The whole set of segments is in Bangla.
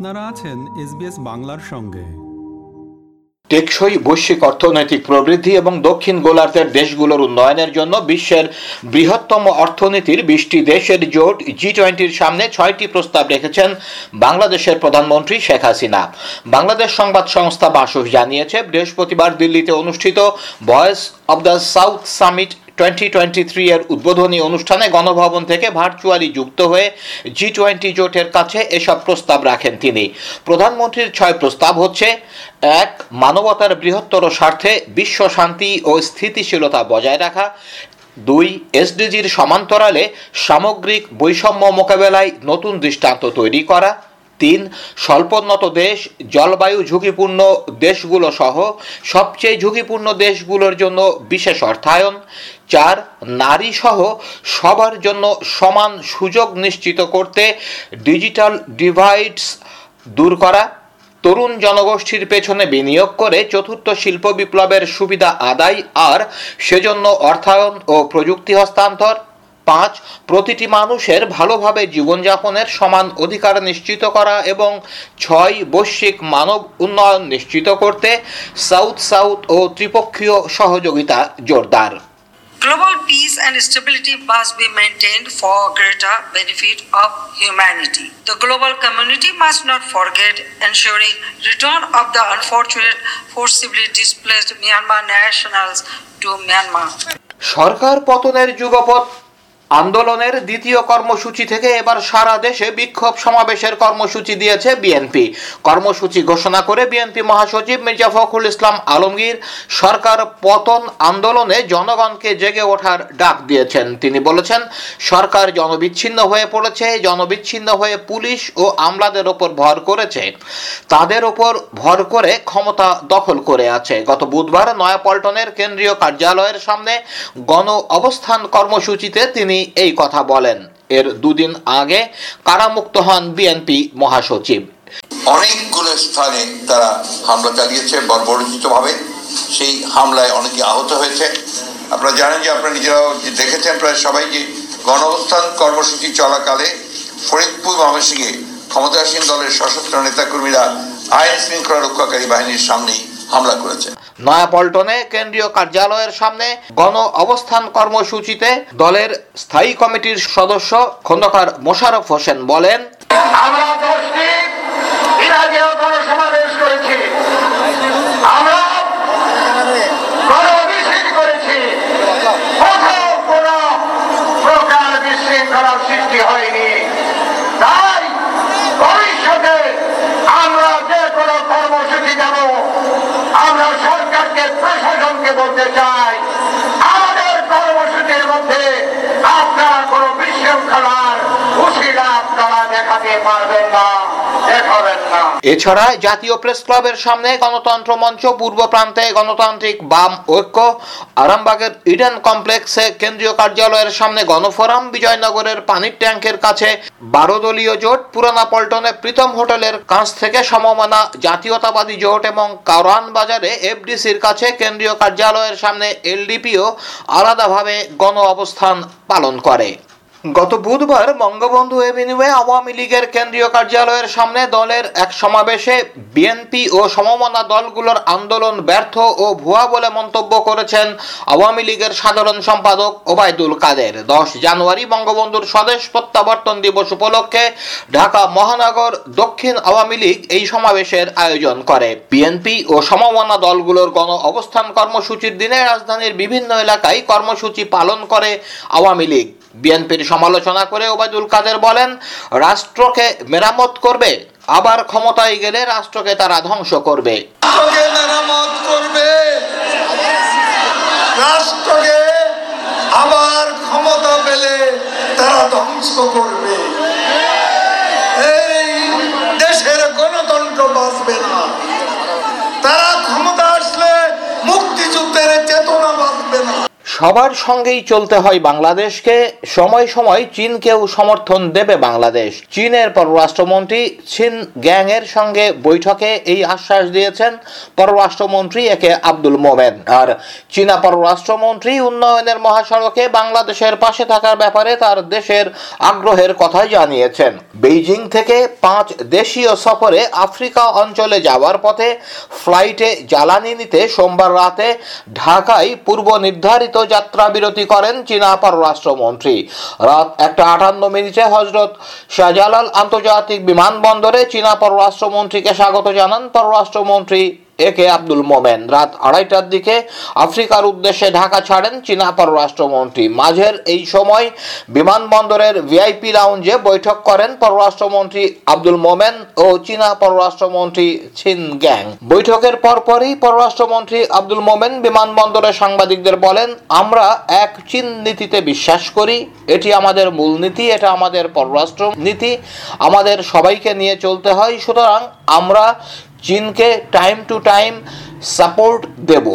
আপনারা আছেন এসবিএস বাংলার সঙ্গে। টেকসই বৈশ্বিক অর্থনৈতিক প্রবৃদ্ধি এবং দক্ষিণ গোলার্ধের দেশগুলোর উন্নয়নের জন্য বিশ্বের বৃহত্তম অর্থনীতির বিশটি দেশের জোট জি টোয়েন্টির সামনে ছয়টি প্রস্তাব রেখেছেন বাংলাদেশের প্রধানমন্ত্রী শেখ হাসিনা। বাংলাদেশ সংবাদ সংস্থা বাসুস জানিয়েছে, বৃহস্পতিবার দিল্লিতে অনুষ্ঠিত voice of the south summit twenty twenty three এর উদ্বোধনী অনুষ্ঠানে গণভবন থেকে ভার্চুয়ালি যুক্ত হয়ে জি টোয়েন্টি জোটের কাছে এসব প্রস্তাব রাখেন তিনি। প্রধানমন্ত্রীর ছয় প্রস্তাব হচ্ছে, এক, মানবতার বৃহত্তর স্বার্থে বিশ্ব শান্তি ও স্থিতিশীলতা বজায় রাখা। দুই, এসডিজির সমান্তরালে সামগ্রিক বৈষম্য মোকাবেলায় নতুন দৃষ্টান্ত তৈরি করা। তিন, স্বল্পোন্নত দেশ, জলবায়ু ঝুঁকিপূর্ণ দেশগুলো সহ সবচেয়ে ঝুঁকিপূর্ণ দেশগুলোর জন্য বিশেষ অর্থায়ন। চার নারী সহ সবার জন্য সমান সুযোগ নিশ্চিত করতে ডিজিটাল ডিভাইডস দূর করা, তরুণ জনগোষ্ঠীর পেছনে বিনিয়োগ করে চতুর্থ শিল্প বিপ্লবের সুবিধা আদায় আর সেজন্য অর্থায়ন ও প্রযুক্তি হস্তান্তর, পাঁচ, প্রতিটি মানুষের ভালোভাবে জীবনযাপনের সমান অধিকার নিশ্চিত করা এবং ছয়, বৈশ্বিক মানব উন্নয়ন নিশ্চিত করতে সাউথ সাউথ ও ত্রিপক্ষীয় সহযোগিতা জোরদার। Global peace and stability must be maintained for greater benefit of humanity. The global community must not forget ensuring return of the unfortunate forcibly displaced Myanmar nationals to Myanmar. সরকার পতনের যুগপৎ আন্দোলনের দ্বিতীয় কর্মসূচি থেকে এবার সারা দেশে বিক্ষোভ সমাবেশের কর্মসূচি দিয়েছে বিএনপি। কর্মসূচি ঘোষণা করে বিএনপি মহাসচিব মির্জা ফখরুল ইসলাম আলমগীর সরকার পতন আন্দোলনে জনগণকে জেগে ওঠার ডাক দিয়েছেন। তিনি বলেছেন, সরকার জনবিচ্ছিন্ন হয়ে পড়েছে, জনবিচ্ছিন্ন হয়ে পুলিশ ও আমলাদের ওপর ভর করেছে। তাদের ওপর ভর করে ক্ষমতা দখল করে আছে। গত বুধবার নয়াপল্টনের কেন্দ্রীয় কার্যালয়ের সামনে গণ অবস্থান কর্মসূচিতে তিনি এই কথা বলেন। এর দুদিন আগে কারামুক্ত হন বিএনপি মহাসচিব। অনেকগুলো স্থানে তারা হামলা চালিয়েছে, বর্বরচিতভাবে। সেই হামলায় অনেকে আহত হয়েছে। আপনারা জানেন যে আপনারা নিজেরাও দেখেছেন, প্রায় সবাই যে গণঅবস্থান কর্মসূচি চলাকালে ফরিদপুর ময়মনসিংহে ক্ষমতাসীন দলের সশস্ত্র নেতাকর্মীরা আইন শৃঙ্খলা রক্ষাকারী বাহিনীর সামনেই হামলা করেছে। নয়াপল্টনে কেন্দ্রীয় কার্যালয়ের সামনে গণ অবস্থান কর্মসূচিতে দলের স্থায়ী কমিটির সদস্য খন্দকার মোশারফ হোসেন বলেন আমরা দশটি বিরাজীয় গণসমাবেশ করেছি আমরা গণমিছিল করেছি কোথাও কোন প্রকার বিশৃঙ্খলার সৃষ্টি হয়নি তাই ভবিষ্যতে আমরা যে কোনো কর্মসূচি দেব আমরা সরকারকে প্রশাসনকে বলতে চাই, আমাদের কর্মসূচির মধ্যে আপনারা কোনো বিশৃঙ্খলার হুশিরা আপনারা দেখাতে পারবেন না। এছাড়া জাতীয় প্রেস ক্লাবের সামনে গণতন্ত্র মঞ্চ পূর্ব প্রান্তে গণতান্ত্রিক বাম ঐক্য, আরামবাগের ইডেন কমপ্লেক্সে কেন্দ্রীয় কার্যালয়ের সামনে গণফোরাম, বিজয়নগরের পানির ট্যাঙ্কের কাছে বারো দলীয় জোট, পুরানা পল্টনে প্রীতম হোটেলের কাছ থেকে সমমানা জাতীয়তাবাদী জোট এবং কারওয়ান বাজারে এফডিসির কাছে কেন্দ্রীয় কার্যালয়ের সামনে এলডিপিও আলাদাভাবে গণ অবস্থান পালন করে। গত বুধবার বঙ্গবন্ধু এভিনিউয়ে আওয়ামী লীগের কেন্দ্রীয় কার্যালয়ের সামনে দলের এক সমাবেশে বিএনপি ও সমমনা দলগুলোর আন্দোলন ব্যর্থ ও ভুয়া বলে মন্তব্য করেছেন আওয়ামী লীগের সাধারণ সম্পাদক ওবায়দুল কাদের। দশ জানুয়ারি বঙ্গবন্ধুর স্বদেশ প্রত্যাবর্তন দিবস উপলক্ষে ঢাকা মহানগর দক্ষিণ আওয়ামী লীগ এই সমাবেশের আয়োজন করে। বিএনপি ও সমমনা দলগুলোর গণ অবস্থান কর্মসূচির দিনে রাজধানীর বিভিন্ন এলাকায় কর্মসূচি পালন করে আওয়ামী লীগ। বিএনপির সমালোচনা করে ওবায়দুল কাদের বলেন, রাষ্ট্রকে মেরামত করবে, আবার ক্ষমতায় গেলে রাষ্ট্রকে তারা ধ্বংস করবে। রাষ্ট্রকে আবার ক্ষমতা পেলে তারা ধ্বংস করবে এই দেশের গণতন্ত্র বাঁচবে না তারা ক্ষমতা আসলে মুক্তিযুদ্ধের চেতনা বাঁচবে না সবার সঙ্গেই চলতে হয় বাংলাদেশকে। সময় সময় চীনকেও সমর্থন দেবে বাংলাদেশ। চীনের পররাষ্ট্রমন্ত্রী চীন গ্যাং এর সঙ্গে বৈঠকে এই আশ্বাস দিয়েছেন পররাষ্ট্রমন্ত্রী একে আব্দুল মোমেন। আর চীনা পররাষ্ট্রমন্ত্রী উন্নয়নের মহাসড়কে বাংলাদেশের পাশে থাকার ব্যাপারে তার দেশের আগ্রহের কথা জানিয়েছেন। বেইজিং থেকে পাঁচ দেশীয় সফরে আফ্রিকা অঞ্চলে যাওয়ার পথে ফ্লাইটে জ্বালানি নিতে সোমবার রাতে ঢাকায় পূর্ব নির্ধারিত যাত্রা বিরতি করেন চীনা পররাষ্ট্রমন্ত্রী। রাত একটা আটান্ন মিনিটে হজরত শাহজালাল আন্তর্জাতিক বিমানবন্দরে চীনা পররাষ্ট্রমন্ত্রীকে স্বাগত জানান পররাষ্ট্রমন্ত্রী এ কে আব্দুল মোমেন। রাত আড়াইটার দিকে আফ্রিকার উদ্দেশ্যে ঢাকা ছাড়েন চীনা পররাষ্ট্রমন্ত্রী। মাঝের এই সময় বিমানবন্দরের ভিআইপি লাউঞ্জে বৈঠক করেন পররাষ্ট্রমন্ত্রী আব্দুল মোমেন ও চীনা পররাষ্ট্রমন্ত্রী ছিন গ্যাং। বৈঠকের পরপরই পররাষ্ট্রমন্ত্রী আব্দুল মোমেন বিমানবন্দরে সাংবাদিকদের বলেন, আমরা এক চীন নীতিতে বিশ্বাস করি। এটি আমাদের মূলনীতি এটা আমাদের পররাষ্ট্র নীতি আমাদের সবাইকে নিয়ে চলতে হয়। সুতরাং আমরা চীনকে টাইম টু টাইম সাপোর্ট দেব।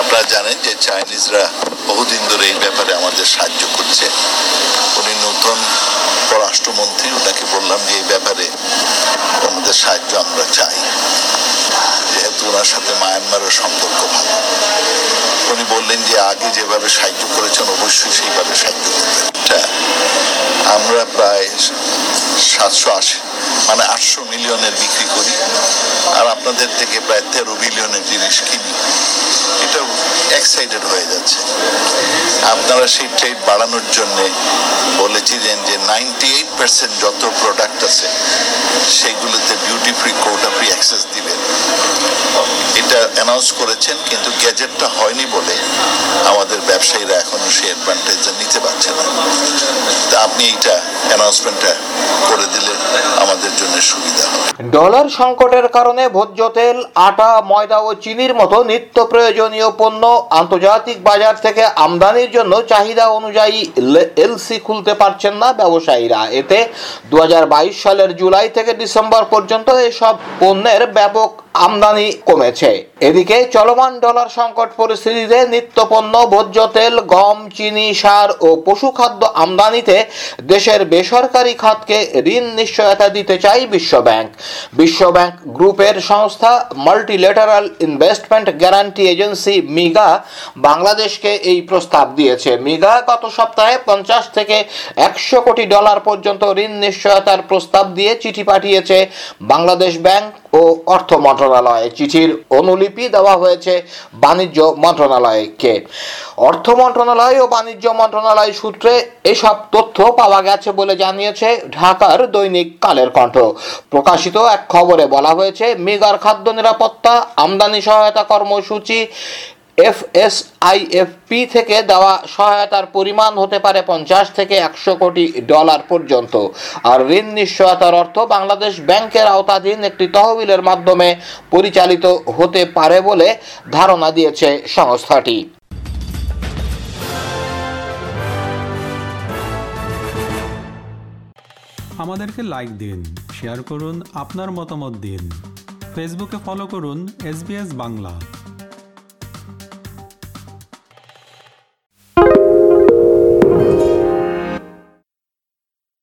আপনারা জানেন যে চাইনিজরা বহুদিন ধরে এই ব্যাপারে আমাদের সাহায্য করছে। উনি নতুন পররাষ্ট্রমন্ত্রী, ওনাকে বললাম যে এই ব্যাপারে আমাদের সাহায্য আমরা চাই। যেহেতু ওনার সাথে মায়ানমারের সম্পর্ক ভালো। উনি বললেন যে আগে যেভাবে সাহায্য করেছেন, অবশ্যই সেইভাবে সাহায্য করবেন। আমরা প্রায় সাতশো আশি মানে আটশো মিলিয়নের বিক্রি করি, আর আপনাদের থেকে প্রায় তেরো মিলিয়নের জিনিস কিনি। এটা এক্সাইটেড হয়ে যাচ্ছে। আপনারা সেই ট্রেড বাড়ানোর জন্য বলেছিলেন যে নাইনটি এইট পার্সেন্ট যত প্রোডাক্ট আছে, সেগুলোতে duty free quota free access দিবেন এটা অ্যানাউন্স করেছেন, কিন্তু গ্যাজেটটা হয়নি বলে আমাদের ব্যবসায়ীরা এখনও সেই অ্যাডভান্টেজটা নিতে পারছে না। তা আপনি এইটা অ্যানাউন্সমেন্টটা করে দিলে আমাদের জন্য সুবিধা হবে। ডলার সংকটের কারণে ভোজ্য তেল, আটা, ময়দা ও চিনির মতো নিত্য প্রয়োজনীয় পণ্য আন্তর্জাতিক বাজার থেকে আমদানির জন্য চাহিদা অনুযায়ী এলসি খুলতে পারছেন না ব্যবসায়ীরা। এতে দু হাজার বাইশ সালের জুলাই থেকে ডিসেম্বর পর্যন্ত এসব পণ্যের ব্যাপক আমদানি কমেছে। এদিকে চলমান ডলার সংকট পরিস্থিতিতে নিত্যপণ্য, ভোজ্য তেল, গম, চিনি, সার ও পশু খাদ্য আমদানিতে দেশের বেসরকারি খাতকে ঋণ নিশ্চয়তা দিতে চাই বিশ্বব্যাংক। বিশ্বব্যাংক গ্রুপের সংস্থা multilateral investment guarantee agency, MIGA, বাংলাদেশকে এই প্রস্তাব দিয়েছে। মিগা গত সপ্তাহে পঞ্চাশ থেকে একশো কোটি ডলার পর্যন্ত ঋণ নিশ্চয়তার প্রস্তাব দিয়ে চিঠি পাঠিয়েছে বাংলাদেশ ব্যাংক। ও অর্থ মন্ত্রণালয়ে। চিঠির অনুলিপি দেওয়া হয়েছে বাণিজ্য মন্ত্রণালয়কে। অর্থ মন্ত্রণালয় ও বাণিজ্য মন্ত্রণালয় সূত্রে এসব তথ্য পাওয়া গেছে বলে জানিয়েছে ঢাকার দৈনিক কালের কণ্ঠ। প্রকাশিত এক খবরে বলা হয়েছে, মেগার খাদ্য নিরাপত্তা, আমদানি সহায়তা কর্মসূচি এফএসআইএফপি থেকে দেওয়া সহায়তার পরিমাণ হতে পারে পঞ্চাশ থেকে একশো কোটি ডলার পর্যন্ত। আর ঋণ নিশ্চয়তার অর্থ বাংলাদেশ ব্যাংকের আওতাধীন একটি তহবিলের মাধ্যমে পরিচালিত হতে পারে বলে ধারণা দিয়েছে সংস্থাটি। আমাদেরকে লাইক দিন শেয়ার করুন, আপনার মতামত দিন। ফেসবুকে ফলো করুন এস বাংলা